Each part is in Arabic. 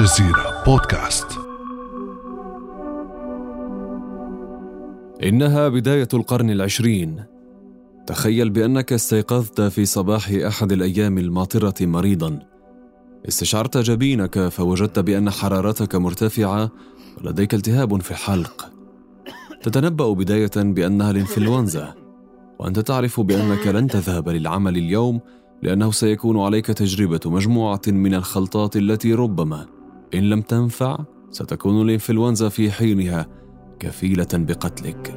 الجزيرة بودكاست. إنها بداية القرن العشرين. تخيل بأنك استيقظت في صباح أحد الأيام الماطرة مريضا. استشعرت جبينك فوجدت بأن حرارتك مرتفعة ولديك التهاب في الحلق. تتنبأ بداية بأنها الإنفلونزا وأنت تعرف بأنك لن تذهب للعمل اليوم لأنه سيكون عليك تجربة مجموعة من الخلطات التي ربما إن لم تنفع ستكون الإنفلونزا في حينها كفيلة بقتلك.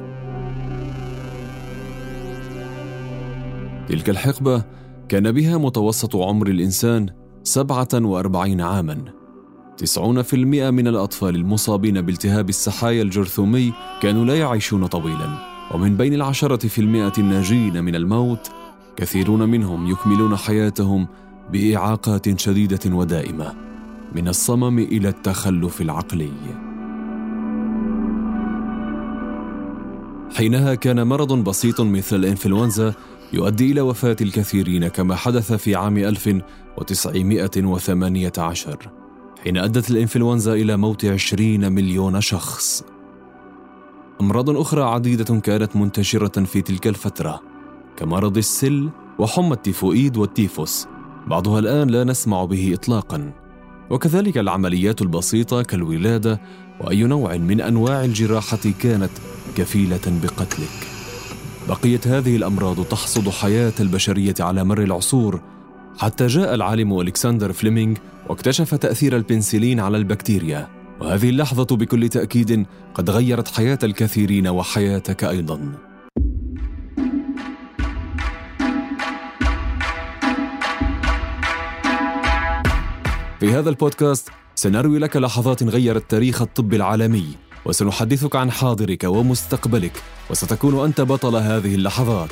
تلك الحقبة كان بها متوسط عمر الإنسان 47 عاماً. 90% من الأطفال المصابين بالتهاب السحايا الجرثومي كانوا لا يعيشون طويلاً، ومن بين العشرة في المئة الناجين من الموت كثيرون منهم يكملون حياتهم بإعاقات شديدة ودائمة. من الصمم إلى التخلف العقلي. حينها كان مرض بسيط مثل الإنفلونزا يؤدي إلى وفاة الكثيرين كما حدث في عام 1918 حين أدت الإنفلونزا إلى موت 20 مليون شخص. أمراض أخرى عديدة كانت منتشرة في تلك الفترة كمرض السل وحمى التيفوئيد والتيفوس. بعضها الآن لا نسمع به اطلاقا. وكذلك العمليات البسيطة كالولادة وأي نوع من أنواع الجراحة كانت كفيلة بقتلك. بقيت هذه الأمراض تحصد حياة البشرية على مر العصور حتى جاء العالم ألكسندر فليمينغ واكتشف تأثير البنسلين على البكتيريا وهذه اللحظة بكل تأكيد قد غيرت حياة الكثيرين وحياتك أيضاً. في هذا البودكاست سنروي لك لحظات غيرت تاريخ الطب العالمي وسنحدثك عن حاضرك ومستقبلك وستكون أنت بطل هذه اللحظات.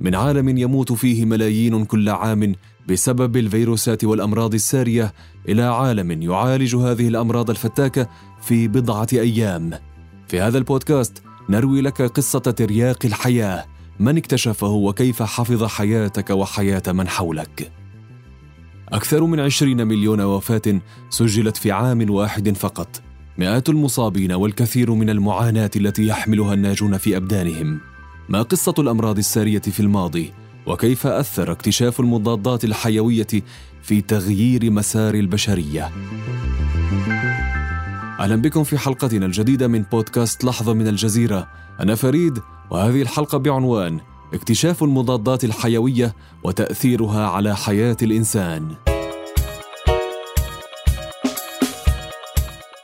من عالم يموت فيه ملايين كل عام بسبب الفيروسات والأمراض السارية إلى عالم يعالج هذه الأمراض الفتاكة في بضعة أيام. في هذا البودكاست نروي لك قصة ترياق الحياة من اكتشفه وكيف حفظ حياتك وحياة من حولك. أكثر من عشرين مليون وفاة سجلت في عام واحد فقط مئات المصابين والكثير من المعاناة التي يحملها الناجون في أبدانهم. ما قصة الأمراض السارية في الماضي؟ وكيف أثر اكتشاف المضادات الحيوية في تغيير مسار البشرية؟ أهلا بكم في حلقتنا الجديدة من بودكاست لحظة من الجزيرة. أنا فريد وهذه الحلقة بعنوان اكتشاف المضادات الحيوية وتأثيرها على حياة الإنسان.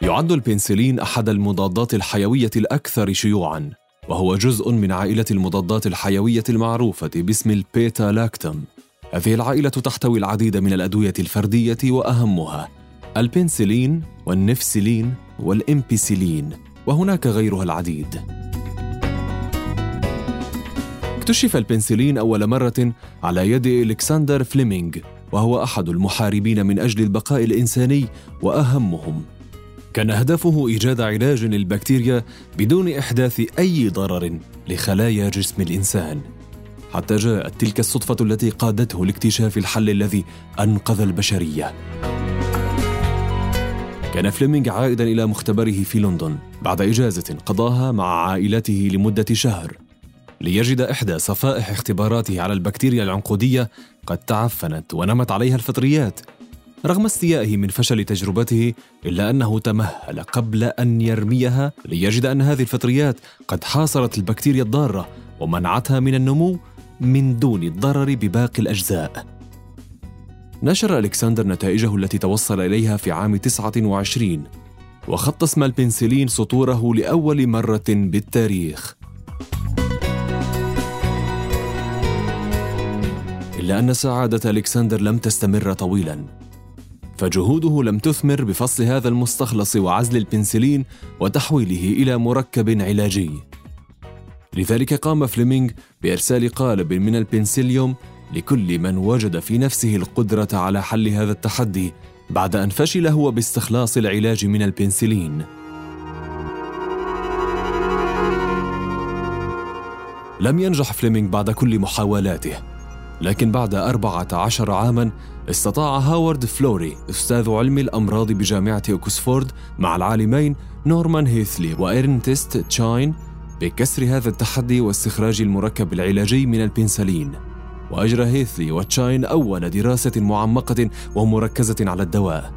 يعد البنسلين أحد المضادات الحيوية الأكثر شيوعًا، وهو جزء من عائلة المضادات الحيوية المعروفة باسم البيتا لاكتم. هذه العائلة تحتوي العديد من الأدوية الفردية وأهمها البنسلين والنافسيلين والإمبيسيلين، وهناك غيرها العديد. اكتشف البنسلين أول مرة على يد ألكسندر فليمينغ وهو أحد المحاربين من أجل البقاء الإنساني وأهمهم. كان هدفه إيجاد علاج للبكتيريا بدون إحداث أي ضرر لخلايا جسم الإنسان. حتى جاءت تلك الصدفة التي قادته لاكتشاف الحل الذي أنقذ البشرية. كان فليمينغ عائدا إلى مختبره في لندن بعد إجازة قضاها مع عائلته لمدة شهر. ليجد إحدى صفائح اختباراته على البكتيريا العنقودية قد تعفنت ونمت عليها الفطريات رغم استيائه من فشل تجربته إلا أنه تمهل قبل أن يرميها ليجد أن هذه الفطريات قد حاصرت البكتيريا الضارة ومنعتها من النمو من دون الضرر بباقي الأجزاء. نشر ألكسندر نتائجه التي توصل إليها في عام 29 وخط اسم البنسلين سطوره لأول مرة بالتاريخ. إلا أن سعادة ألكسندر لم تستمر طويلا. فجهوده لم تثمر بفصل هذا المستخلص وعزل البنسلين وتحويله إلى مركب علاجي. لذلك قام فليمينغ بإرسال قالب من البنسيليوم لكل من وجد في نفسه القدرة على حل هذا التحدي بعد أن فشل هو باستخلاص العلاج من البنسلين. لم ينجح فليمينغ بعد كل محاولاته لكن بعد أربعة عشر عاما استطاع هاورد فلوري أستاذ علم الأمراض بجامعة أوكسفورد مع العالمين نورمان هيثلي وإيرنست تشاين بكسر هذا التحدي واستخراج المركب العلاجي من البنسلين. وأجرى هيثلي وتشاين أول دراسة معمقة ومركزة على الدواء.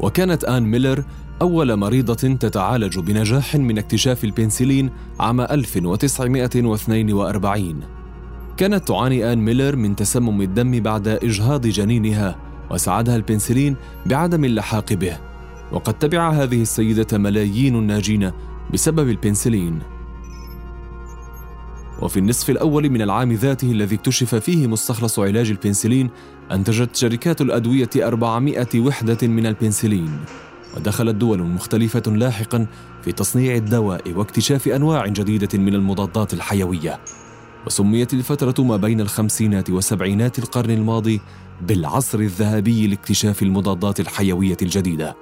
وكانت آن ميلر أول مريضة تتعالج بنجاح من اكتشاف البنسلين عام 1942 كانت تعاني آن ميلر من تسمم الدم بعد إجهاض جنينها وساعدها البنسلين بعدم اللحاق به وقد تبع هذه السيدة ملايين الناجين بسبب البنسلين. وفي النصف الأول من العام ذاته الذي اكتشف فيه مستخلص علاج البنسلين أنتجت شركات الأدوية 400 وحدة من البنسلين ودخلت دول مختلفة لاحقا في تصنيع الدواء واكتشاف أنواع جديدة من المضادات الحيوية. وسميت الفترة ما بين الخمسينات وسبعينات القرن الماضي بالعصر الذهبي لاكتشاف المضادات الحيوية الجديدة.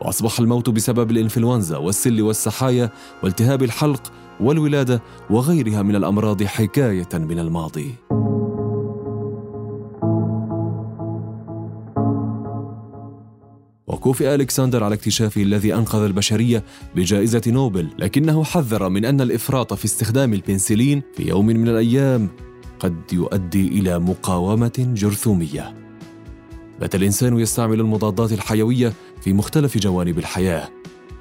وأصبح الموت بسبب الإنفلونزا والسل والسحايا والتهاب الحلق والولادة وغيرها من الأمراض حكاية من الماضي. وكوفئ ألكسندر على اكتشافه الذي أنقذ البشرية بجائزة نوبل لكنه حذر من أن الإفراط في استخدام البنسلين في يوم من الأيام قد يؤدي إلى مقاومة جرثومية. بات الإنسان يستعمل المضادات الحيوية في مختلف جوانب الحياة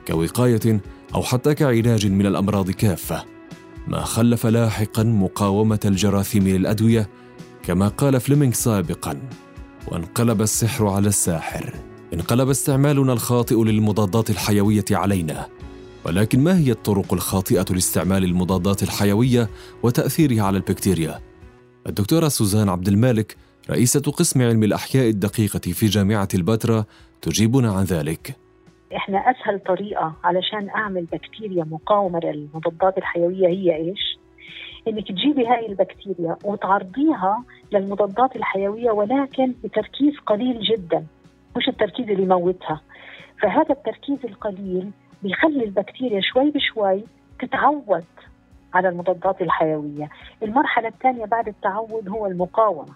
كوقاية أو حتى كعلاج من الأمراض كافة. ما خلف لاحقا مقاومة الجراثيم للأدوية كما قال فليمنغ سابقا وانقلب السحر على الساحر. انقلب استعمالنا الخاطئ للمضادات الحيوية علينا. ولكن ما هي الطرق الخاطئة لاستعمال المضادات الحيوية وتأثيرها على البكتيريا؟ الدكتورة سوزان عبد المالك رئيسة قسم علم الأحياء الدقيقة في جامعة البتراء تجيبنا عن ذلك. إحنا أسهل طريقة علشان أعمل بكتيريا مقاومة للمضادات الحيوية هي إيش؟ إنك تجيبي هاي البكتيريا وتعرضيها للمضادات الحيوية ولكن بتركيز قليل جدا. مش التركيز اللي يموتها. فهذا التركيز القليل بيخلي البكتيريا شوي بشوي تتعود على المضادات الحيوية. المرحلة الثانية بعد التعود هو المقاومة.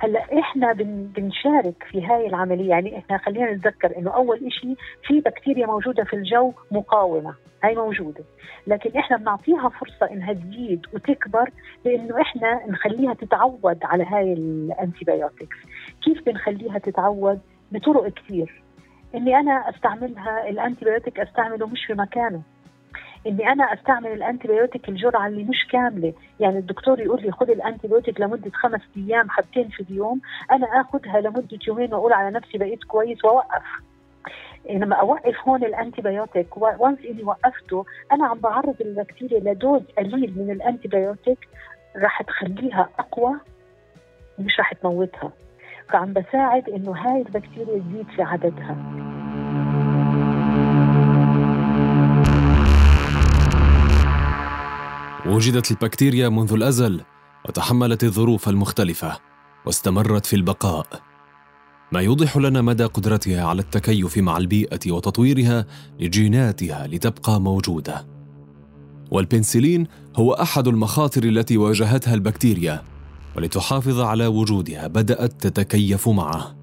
هلا إحنا بن بنشارك في هاي العملية. يعني إحنا خلينا نتذكر إنه أول شيء في بكتيريا موجودة في الجو مقاومة. هاي موجودة. لكن إحنا بنعطيها فرصة إنها تزيد وتكبر بانه إحنا نخليها تتعود على هاي ال antibiotics كيف بنخليها تتعود؟ بطرق كثير إني أنا أستعملها ال antibiotic أستعمله مش في مكانه. إني أنا أستعمل ال antibiotic الجرعة اللي مش كاملة. يعني الدكتور يقول لي خذ ال antibiotic لمدة خمس أيام حبتين في اليوم. أنا آخذها لمدة يومين وأقول على نفسي بقيت كويس وأوقف. لما أوقف هون ال antibiotic. وانس إني وقفته أنا عم بعرض البكتيريا ل dose قليل من ال antibiotic راح تخليها أقوى مش راح تموتها. فعم بساعد إنه هاي البكتيريا تزيد في عددها. وجدت البكتيريا منذ الأزل وتحملت الظروف المختلفة واستمرت في البقاء. ما يوضح لنا مدى قدرتها على التكيف مع البيئة وتطويرها لجيناتها لتبقى موجودة. والبنسلين هو أحد المخاطر التي واجهتها البكتيريا ولتحافظ على وجودها بدأت تتكيف معه.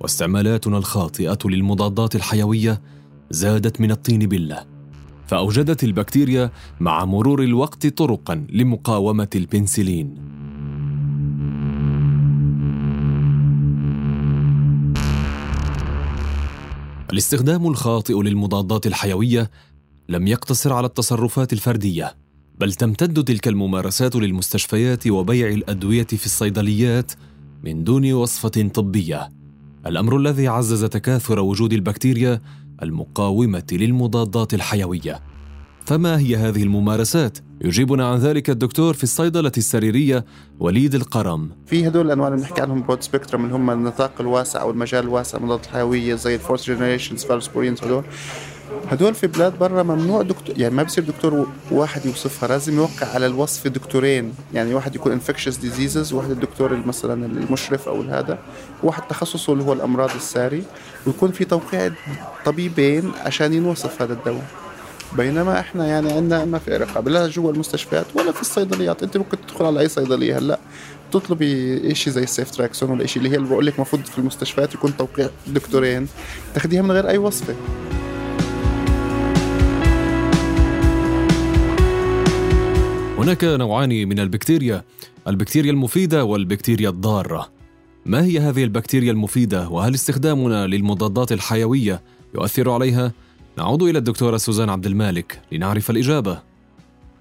واستعمالاتنا الخاطئة للمضادات الحيوية زادت من الطين بلة. فأوجدت البكتيريا مع مرور الوقت طرقا لمقاومة البنسلين. الاستخدام الخاطئ للمضادات الحيوية لم يقتصر على التصرفات الفردية بل تمتد تلك الممارسات للمستشفيات وبيع الأدوية في الصيدليات من دون وصفة طبية. الأمر الذي عزز تكاثر وجود البكتيريا المقاومة للمضادات الحيوية. فما هي هذه الممارسات؟ يجيبنا عن ذلك الدكتور في الصيدلة السريرية وليد القرم. في هدول الأنواع اللي بنحكي عنهم broad spectrum اللي هم النطاق الواسع أو المجال الواسع المضادات الحيوية زي ال fourth generation cephalosporins هدول. هدول في بلاد برا ممنوع دكتور يعني ما بصير دكتور واحد يوصفها لازم يوقع على الوصف دكتورين. يعني واحد يكون infectious diseases واحد الدكتور مثلا المشرف أو هذا واحد تخصصه اللي هو الأمراض السارية. ويكون في توقيع طبيبين عشان ينوصف هذا الدواء. بينما إحنا يعني عندنا ما في رقابة لا جوا المستشفيات ولا في الصيدليات. أنت ممكن تدخل على أي صيدلية هلأ تطلبي شيء زي ال ceftriaxone ولا شيء اللي هي اللي بقول لك المفروض في المستشفيات يكون توقيع دكتورين تاخذيها من غير أي وصفة. هناك نوعان من البكتيريا البكتيريا المفيدة والبكتيريا الضارة. ما هي هذه البكتيريا المفيدة؟ وهل استخدامنا للمضادات الحيوية يؤثر عليها؟ نعود إلى الدكتورة سوزان عبد المالك لنعرف الإجابة.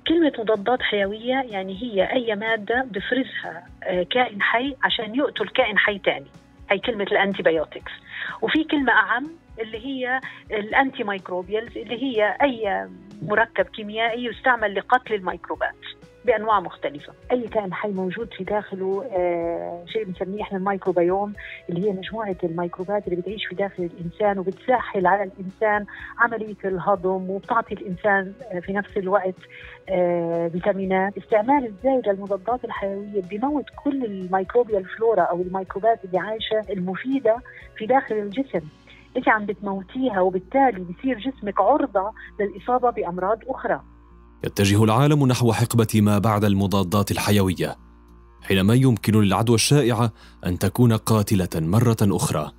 كلمة مضادات حيوية يعني هي أي مادة بفرزها آه، كائن حي عشان يقتل كائن حي تاني. هي كلمة ال antibiotics وفي كلمة أعم اللي هي ال antimicrobials اللي هي أي مركب كيميائي يستعمل لقتل الميكروبات. بأنواع مختلفة، أي كائن حي موجود في داخله آه شيء بنسميه إحنا الميكروبيوم اللي هي مجموعة الميكروبات اللي بتعيش في داخل الإنسان وبتسهل على الإنسان عملية الهضم وبتعطي الإنسان آه في نفس الوقت آه فيتامينات، استعمال الزايد للمضادات الحيوية بيموت كل ال microbial flora أو الميكروبات اللي عايشة المفيدة في داخل الجسم، انت عم بتموتيها؟ وبالتالي بصير جسمك عرضة للإصابة بأمراض أخرى. يتجه العالم نحو حقبة ما بعد المضادات الحيوية حينما يمكن للعدوى الشائعه أن تكون قاتلة مرة أخرى.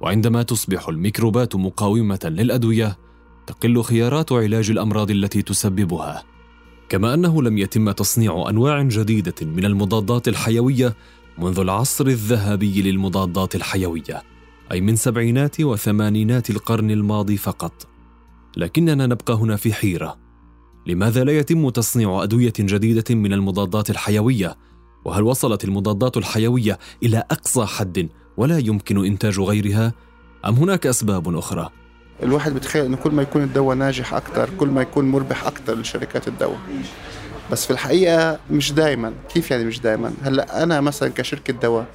وعندما تصبح الميكروبات مقاومة للأدوية تقل خيارات علاج الأمراض التي تسببها. كما أنه لم يتم تصنيع أنواع جديدة من المضادات الحيوية منذ العصر الذهبي للمضادات الحيوية أي من سبعينات وثمانينات القرن الماضي فقط. لكننا نبقى هنا في حيرة. لماذا لا يتم تصنيع أدوية جديدة من المضادات الحيوية؟ وهل وصلت المضادات الحيوية إلى أقصى حد ولا يمكن إنتاج غيرها؟ أم هناك أسباب أخرى؟ الواحد بتخيل إنه كل ما يكون الدواء ناجح أكثر كل ما يكون مربح أكثر لشركات الدواء بس في الحقيقة مش دائما كيف يعني مش دائما هلأ أنا مثلا كشركة دواء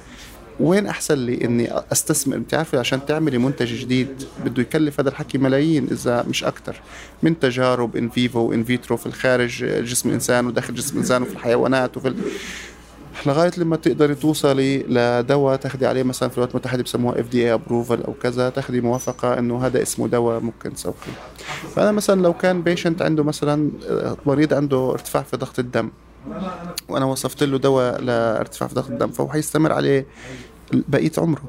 وين أحسن لي إني أستثمر بتعرفي؟ عشان تعملي منتج جديد بده يكلف هذا الحكي ملايين إذا مش أكثر من تجارب in vivo و in vitro في الخارج جسم الانسان وداخل جسم الانسان وفي الحيوانات وفي ال... لغاية لما تقدري توصلي لدواء تاخذي عليه مثلا في الولايات المتحده بسموها FDA approval أو كذا تاخذي موافقة إنه هذا اسمه دواء ممكن تسوقيه. فأنا مثلا لو كان بيشنت عنده مثلا مريض عنده ارتفاع في ضغط الدم وأنا وصفت له دواء لارتفاع في ضغط الدم فهو حيستمر عليه بقيه عمره.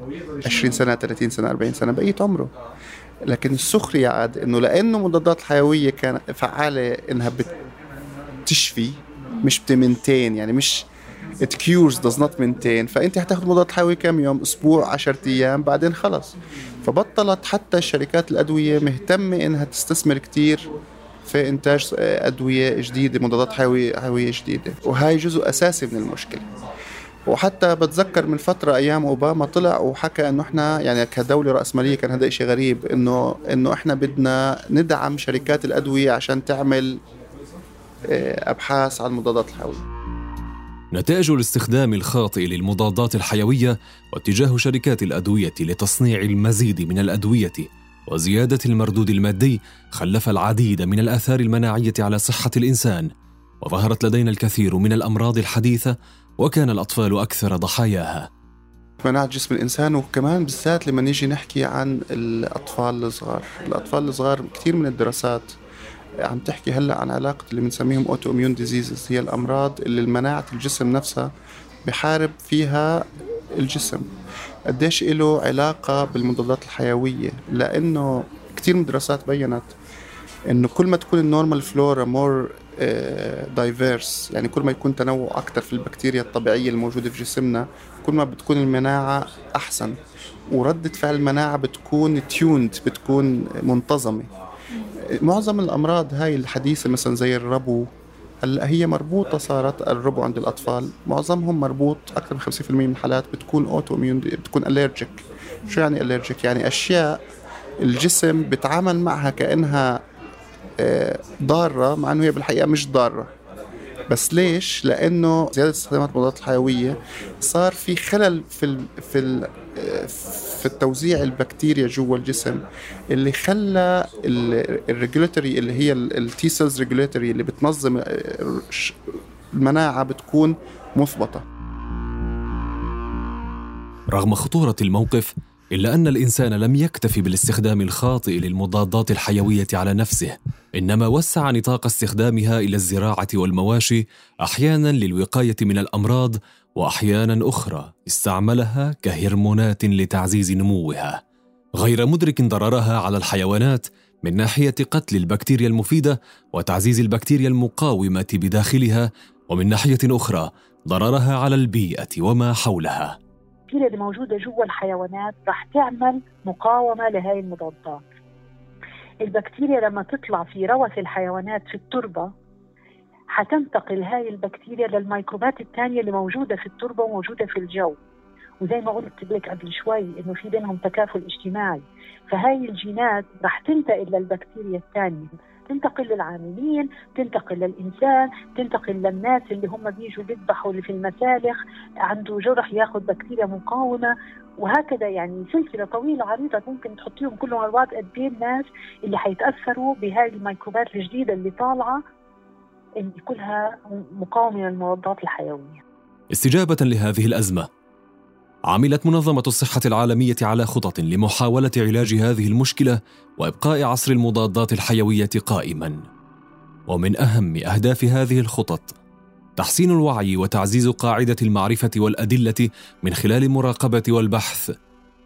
20 سنة 30 سنة 40 سنة بقيه عمره. لكن السخرية عاد إنه لأنه مضادات الحيويه كان فعالة إنها بتشفي مش بتمنتين يعني مش it cures does not maintain. فأنت حتاخذ مضاد حيوي كم يوم؟ أسبوع 10 أيام بعدين خلص فبطلت حتى شركات الأدوية مهتمة إنها تستثمر كثير في إنتاج أدوية جديدة مضادات حيويه حيوية جديدة. وهي جزء أساسي من المشكلة. وحتى بتذكر من فترة أيام أوباما طلع وحكى إنه إحنا يعني كدولة رأسمالية كان هذا إشي غريب إنه إنه إحنا بدنا ندعم شركات الأدوية عشان تعمل أبحاث عن المضادات الحيوية. نتائج الاستخدام الخاطئ للمضادات الحيوية واتجاه شركات الأدوية لتصنيع المزيد من الأدوية وزيادة المردود المادي خلف العديد من الآثار المناعية على صحة الإنسان وظهرت لدينا الكثير من الأمراض الحديثة وكان الأطفال أكثر ضحاياها. مناعة جسم الإنسان وكمان بالذات لما نيجي نحكي عن الأطفال الصغار. الأطفال الصغار كثير من الدراسات عم تحكي هلأ عن علاقة اللي بنسميهم autoimmune diseases هي الأمراض اللي مناعة الجسم نفسها بحارب فيها الجسم. قديش له علاقة بالمضادات الحيوية؟ لأنه كثير من الدراسات بينت إنه كل ما تكون ال normal flora more diverse يعني كل ما يكون تنوع أكثر في البكتيريا الطبيعية الموجودة في جسمنا كل ما بتكون المناعة أحسن. وردة فعل المناعة بتكون tuned بتكون منتظمة. معظم الأمراض هاي الحديثة مثلا زي الربو هلأ هي مربوطة صارت الربو عند الأطفال. معظمهم مربوط أكثر من 50% من الحالات بتكون أوتو إميون بتكون أليرجيك شو يعني أليرجيك يعني أشياء الجسم بتعامل معها كأنها ضارة مع أنه هي بالحقيقة مش ضارة بس ليش؟ لأنه زيادة استخدامات المضادات الحيوية صار في خلل في ال في ال في التوزيع البكتيريا جوا الجسم اللي خلى ال regulatory اللي هي ال T cells regulatory اللي بتنظم المناعة بتكون مثبطه رغم خطورة الموقف إلا أن الإنسان لم يكتف بالاستخدام الخاطئ للمضادات الحيوية على نفسه، إنما وسع نطاق استخدامها إلى الزراعة والمواشي، أحيانا للوقاية من الأمراض، وأحيانا أخرى استعملها كهرمونات لتعزيز نموها، غير مدرك ضررها على الحيوانات من ناحية قتل البكتيريا المفيدة وتعزيز البكتيريا المقاومة بداخلها، ومن ناحية أخرى ضررها على البيئة وما حولها. البكتيريا اللي موجودة جوا الحيوانات رح تعمل مقاومة لهي المضادات. البكتيريا لما تطلع في روث الحيوانات في التربة حتنتقل هاي البكتيريا للميكروبات الثانية اللي موجودة في التربة وموجودة في الجو. وزي ما قلت لك قبل شوي إنه في بينهم تكافل اجتماعي. فهاي الجينات رح تنتقل للبكتيريا الثانية تنتقل للعاملين تنتقل للإنسان تنتقل للناس اللي هم بيجوا بيذبحوا اللي في المسالخ عنده جرح ياخذ بكتيريا مقاومة. وهكذا يعني سلسلة طويلة عريضة ممكن تحطيهم كلهم على بعض قد إيه الناس اللي حيتأثروا بهاي الميكروبات الجديدة اللي طالعة اللي كلها مقاومة للمضادات الحيوية. استجابة لهذه الأزمة عملت منظمة الصحة العالمية على خطط لمحاولة علاج هذه المشكلة وإبقاء عصر المضادات الحيوية قائما. ومن أهم أهداف هذه الخطط تحسين الوعي وتعزيز قاعدة المعرفة والأدلة من خلال المراقبة والبحث،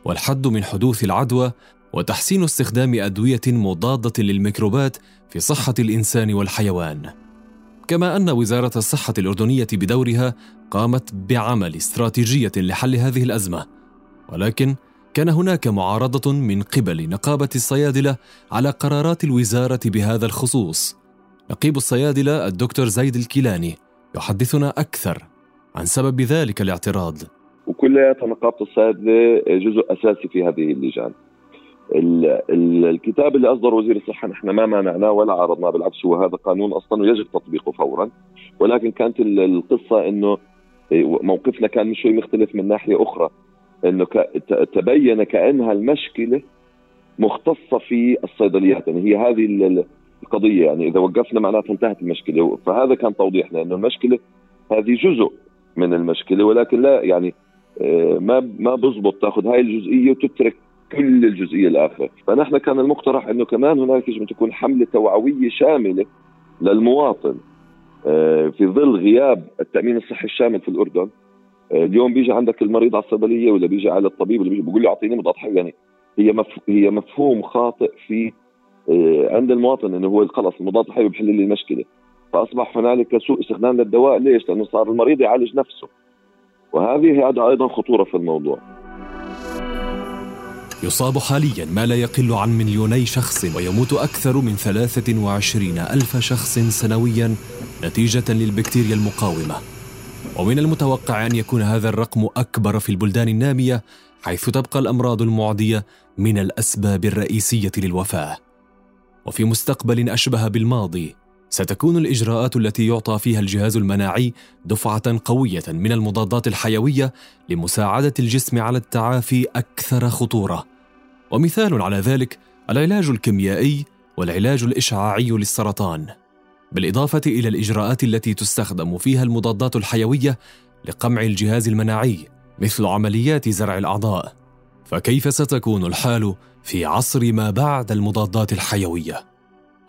والحد من حدوث العدوى، وتحسين استخدام أدوية مضادة للميكروبات في صحة الإنسان والحيوان. كما أن وزارة الصحة الأردنية بدورها قامت بعمل استراتيجية لحل هذه الأزمة ولكن كان هناك معارضة من قبل نقابة الصيادلة على قرارات الوزارة بهذا الخصوص. نقيب الصيادلة الدكتور زيد الكيلاني يحدثنا أكثر عن سبب ذلك الاعتراض. وكلياتها نقابة الصيادلة جزء أساسي في هذه اللجان. الكتاب اللي أصدر وزير الصحة نحن ما مانعناه ولا عارضناه بالعكس هو هذا قانون أصلا ويجب تطبيقه فورا. ولكن كانت القصة إنه موقفنا كان شوي مختلف من ناحية أخرى إنه تبين كأنها المشكلة مختصة في الصيدليات يعني هي هذه القضية يعني إذا وقفنا معناتها انتهت المشكلة فهذا كان توضيحنا إنه المشكلة هذه جزء من المشكلة ولكن لا يعني آه، ما ما بزبط تأخذ هاي الجزئية وتترك كل الجزئية الاخرى فنحن كان المقترح إنه كمان هناك يجب أن تكون حملة توعوية شاملة للمواطن. في ظل غياب التأمين الصحي الشامل في الأردن آه، اليوم بيجي عندك المريض على الصيدلية ولا بيجي على الطبيب ولا بيجي بيقول له أعطيني مضاد حيوي يعني هي هي مفهوم خاطئ في آه، عند المواطن إنه هو خلص المضاد الحيوي بحل لي المشكلة. فأصبح هنالك سوء استخدام للدواء. ليش؟ لأنه صار المريض يعالج نفسه. وهذه أيضا خطورة في الموضوع. يصاب حاليا ما لا يقل عن مليوني شخص ويموت أكثر من 23 ألف شخص سنويا نتيجة للبكتيريا المقاومة. ومن المتوقع أن يكون هذا الرقم أكبر في البلدان النامية حيث تبقى الأمراض المعدية من الأسباب الرئيسية للوفاة. وفي مستقبل أشبه بالماضي ستكون الإجراءات التي يعطى فيها الجهاز المناعي دفعة قوية من المضادات الحيوية لمساعدة الجسم على التعافي أكثر خطورة. ومثال على ذلك العلاج الكيميائي والعلاج الإشعاعي للسرطان. بالإضافة إلى الإجراءات التي تستخدم فيها المضادات الحيوية لقمع الجهاز المناعي مثل عمليات زرع الأعضاء. فكيف ستكون الحال في عصر ما بعد المضادات الحيوية؟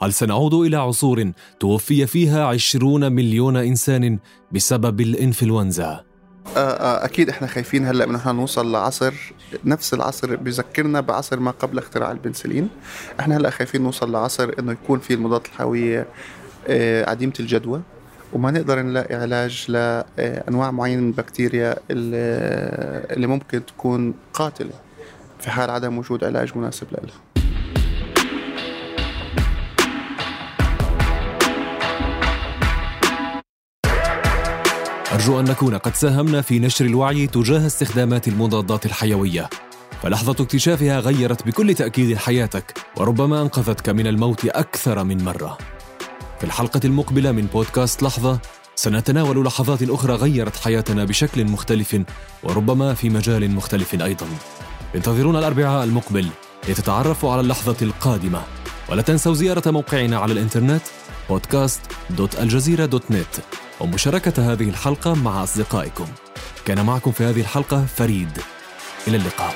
هل سنعود إلى عصور توفي فيها عشرون مليون إنسان بسبب الإنفلونزا؟ آه، آه، أكيد إحنا خايفين هلأ من نوصل لعصر نفس العصر بيذكرنا بعصر ما قبل اختراع البنسلين. إحنا هلأ خايفين نوصل لعصر إنه يكون في المضادات الحيوية عديمة الجدوى. وما نقدر نلاقي علاج لأنواع معينة من البكتيريا اللي ممكن تكون قاتلة في حال عدم وجود علاج مناسب لها. أرجو أن نكون قد ساهمنا في نشر الوعي تجاه استخدامات المضادات الحيوية. فلحظة اكتشافها غيرت بكل تأكيد حياتك وربما أنقذتك من الموت أكثر من مرة. في الحلقة المقبلة من بودكاست لحظة سنتناول لحظات أخرى غيرت حياتنا بشكل مختلف وربما في مجال مختلف أيضا. انتظرونا الأربعاء المقبل لتتعرفوا على اللحظة القادمة. ولا تنسوا زيارة موقعنا على الإنترنت podcast.aljazeera.net ومشاركة هذه الحلقة مع أصدقائكم. كان معكم في هذه الحلقة فريد. إلى اللقاء.